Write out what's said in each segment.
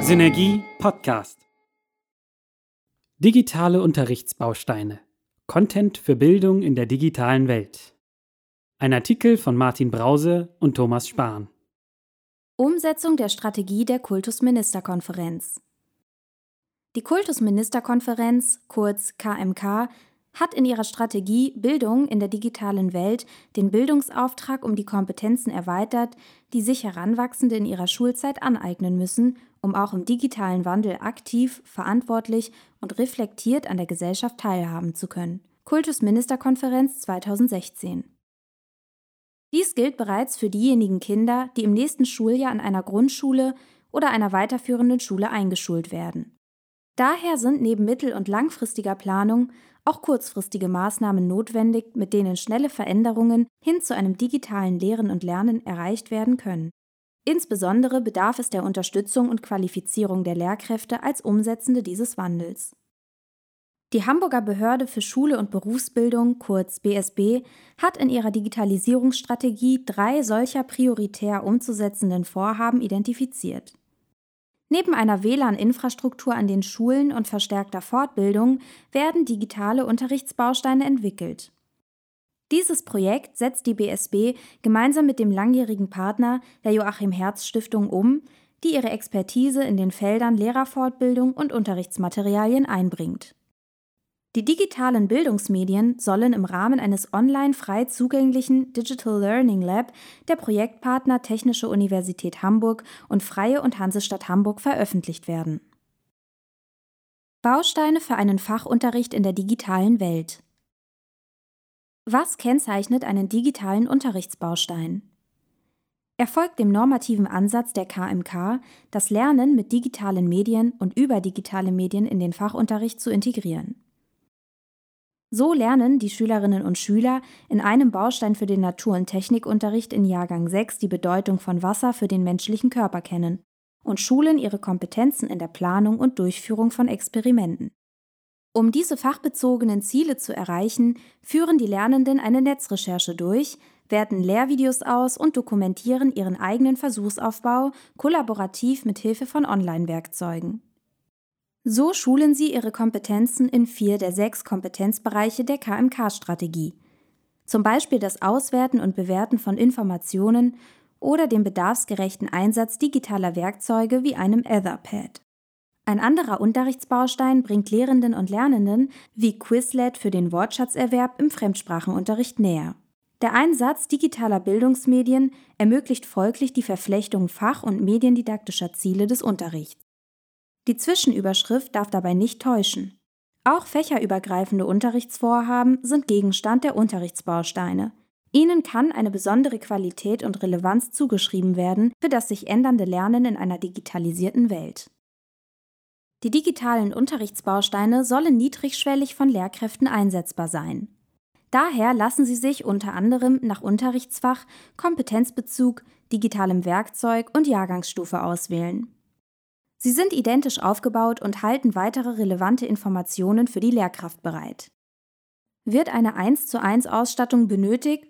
Synergie Podcast. Digitale Unterrichtsbausteine. Content für Bildung in der digitalen Welt. Ein Artikel von Martin Brause und Thomas Spahn. Umsetzung der Strategie der Kultusministerkonferenz. Die Kultusministerkonferenz, kurz KMK, hat in ihrer Strategie Bildung in der digitalen Welt den Bildungsauftrag um die Kompetenzen erweitert, die sich Heranwachsende in ihrer Schulzeit aneignen müssen, um auch im digitalen Wandel aktiv, verantwortlich und reflektiert an der Gesellschaft teilhaben zu können. Kultusministerkonferenz 2016 dies gilt bereits für diejenigen Kinder, die im nächsten Schuljahr an einer Grundschule oder einer weiterführenden Schule eingeschult werden. Daher sind neben mittel- und langfristiger Planung auch kurzfristige Maßnahmen notwendig, mit denen schnelle Veränderungen hin zu einem digitalen Lehren und Lernen erreicht werden können. Insbesondere bedarf es der Unterstützung und Qualifizierung der Lehrkräfte als Umsetzende dieses Wandels. Die Hamburger Behörde für Schule und Berufsbildung, kurz BSB, hat in ihrer Digitalisierungsstrategie drei solcher prioritär umzusetzenden Vorhaben identifiziert. Neben einer WLAN-Infrastruktur an den Schulen und verstärkter Fortbildung werden digitale Unterrichtsbausteine entwickelt. Dieses Projekt setzt die BSB gemeinsam mit dem langjährigen Partner der Joachim Herz Stiftung um, die ihre Expertise in den Feldern Lehrerfortbildung und Unterrichtsmaterialien einbringt. Die digitalen Bildungsmedien sollen im Rahmen eines online frei zugänglichen Digital Learning Lab der Projektpartner Technische Universität Hamburg und Freie und Hansestadt Hamburg veröffentlicht werden. Bausteine für einen Fachunterricht in der digitalen Welt. Was kennzeichnet einen digitalen Unterrichtsbaustein? Er folgt dem normativen Ansatz der KMK, das Lernen mit digitalen Medien und über digitale Medien in den Fachunterricht zu integrieren. So lernen die Schülerinnen und Schüler in einem Baustein für den Natur- und Technikunterricht in Jahrgang 6 die Bedeutung von Wasser für den menschlichen Körper kennen und schulen ihre Kompetenzen in der Planung und Durchführung von Experimenten. Um diese fachbezogenen Ziele zu erreichen, führen die Lernenden eine Netzrecherche durch, werten Lehrvideos aus und dokumentieren ihren eigenen Versuchsaufbau kollaborativ mit Hilfe von Online-Werkzeugen. So schulen sie ihre Kompetenzen in vier der sechs Kompetenzbereiche der KMK-Strategie. Zum Beispiel das Auswerten und Bewerten von Informationen oder den bedarfsgerechten Einsatz digitaler Werkzeuge wie einem Etherpad. Ein anderer Unterrichtsbaustein bringt Lehrenden und Lernenden wie Quizlet für den Wortschatzerwerb im Fremdsprachenunterricht näher. Der Einsatz digitaler Bildungsmedien ermöglicht folglich die Verflechtung fach- und mediendidaktischer Ziele des Unterrichts. Die Zwischenüberschrift darf dabei nicht täuschen. Auch fächerübergreifende Unterrichtsvorhaben sind Gegenstand der Unterrichtsbausteine. Ihnen kann eine besondere Qualität und Relevanz zugeschrieben werden für das sich ändernde Lernen in einer digitalisierten Welt. Die digitalen Unterrichtsbausteine sollen niedrigschwellig von Lehrkräften einsetzbar sein. Daher lassen sie sich unter anderem nach Unterrichtsfach, Kompetenzbezug, digitalem Werkzeug und Jahrgangsstufe auswählen. Sie sind identisch aufgebaut und halten weitere relevante Informationen für die Lehrkraft bereit. Wird eine 1 zu 1 Ausstattung benötigt?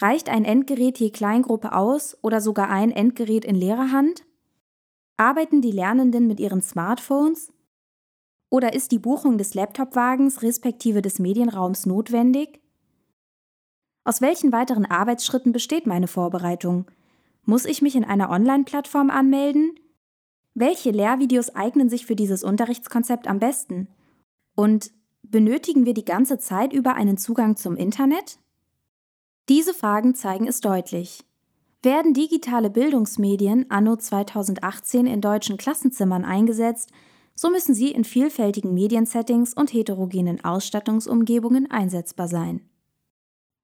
Reicht ein Endgerät je Kleingruppe aus oder sogar ein Endgerät in Lehrerhand? Arbeiten die Lernenden mit ihren Smartphones? Oder ist die Buchung des Laptopwagens respektive des Medienraums notwendig? Aus welchen weiteren Arbeitsschritten besteht meine Vorbereitung? Muss ich mich in einer Online-Plattform anmelden? Welche Lehrvideos eignen sich für dieses Unterrichtskonzept am besten? Und benötigen wir die ganze Zeit über einen Zugang zum Internet? Diese Fragen zeigen es deutlich. Werden digitale Bildungsmedien anno 2018 in deutschen Klassenzimmern eingesetzt, so müssen sie in vielfältigen Mediensettings und heterogenen Ausstattungsumgebungen einsetzbar sein.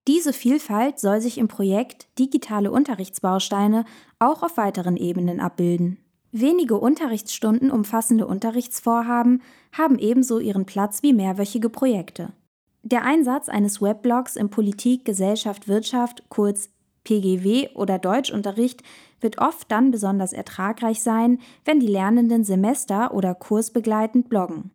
Diese Vielfalt soll sich im Projekt Digitale Unterrichtsbausteine auch auf weiteren Ebenen abbilden. Wenige Unterrichtsstunden umfassende Unterrichtsvorhaben haben ebenso ihren Platz wie mehrwöchige Projekte. Der Einsatz eines Weblogs im Politik, Gesellschaft, Wirtschaft, kurz PGW oder Deutschunterricht wird oft dann besonders ertragreich sein, wenn die Lernenden semester- oder kursbegleitend bloggen.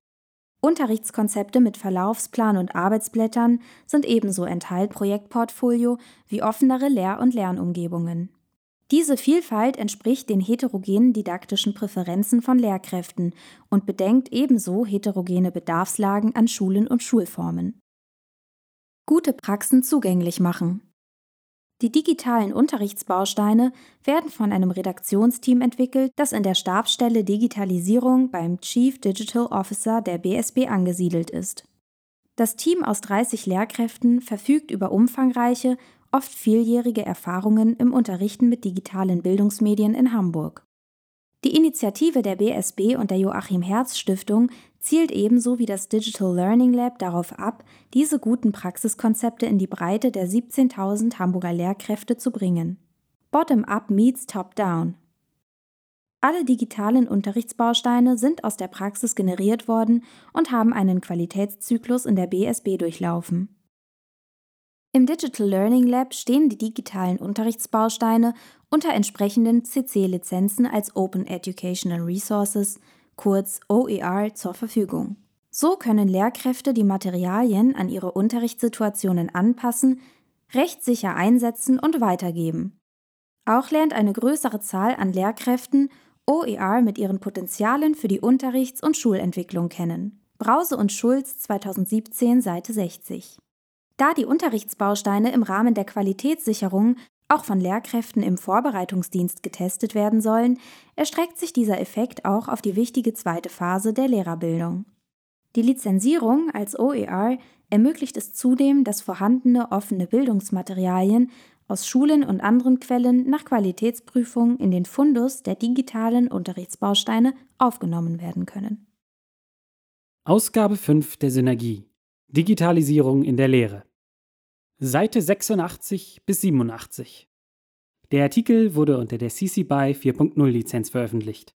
Unterrichtskonzepte mit Verlaufsplan und Arbeitsblättern sind ebenso ein Projektportfolio wie offenere Lehr- und Lernumgebungen. Diese Vielfalt entspricht den heterogenen didaktischen Präferenzen von Lehrkräften und bedenkt ebenso heterogene Bedarfslagen an Schulen und Schulformen. Gute Praxen zugänglich machen. Die digitalen Unterrichtsbausteine werden von einem Redaktionsteam entwickelt, das in der Stabsstelle Digitalisierung beim Chief Digital Officer der BSB angesiedelt ist. Das Team aus 30 Lehrkräften verfügt über umfangreiche, oft vieljährige Erfahrungen im Unterrichten mit digitalen Bildungsmedien in Hamburg. Die Initiative der BSB und der Joachim Herz Stiftung zielt ebenso wie das Digital Learning Lab darauf ab, diese guten Praxiskonzepte in die Breite der 17.000 Hamburger Lehrkräfte zu bringen. Bottom-up meets top-down. Alle digitalen Unterrichtsbausteine sind aus der Praxis generiert worden und haben einen Qualitätszyklus in der BSB durchlaufen. Im Digital Learning Lab stehen die digitalen Unterrichtsbausteine unter entsprechenden CC-Lizenzen als Open Educational Resources, kurz OER, zur Verfügung. So können Lehrkräfte die Materialien an ihre Unterrichtssituationen anpassen, rechtssicher einsetzen und weitergeben. Auch lernt eine größere Zahl an Lehrkräften OER mit ihren Potenzialen für die Unterrichts- und Schulentwicklung kennen. Brause und Schulz 2017, Seite 60. Da die Unterrichtsbausteine im Rahmen der Qualitätssicherung auch von Lehrkräften im Vorbereitungsdienst getestet werden sollen, erstreckt sich dieser Effekt auch auf die wichtige zweite Phase der Lehrerbildung. Die Lizenzierung als OER ermöglicht es zudem, dass vorhandene offene Bildungsmaterialien aus Schulen und anderen Quellen nach Qualitätsprüfung in den Fundus der digitalen Unterrichtsbausteine aufgenommen werden können. Ausgabe 5 der Synergie Digitalisierung in der Lehre Seite 86 bis 87. Der Artikel wurde unter der CC BY 4.0 Lizenz veröffentlicht.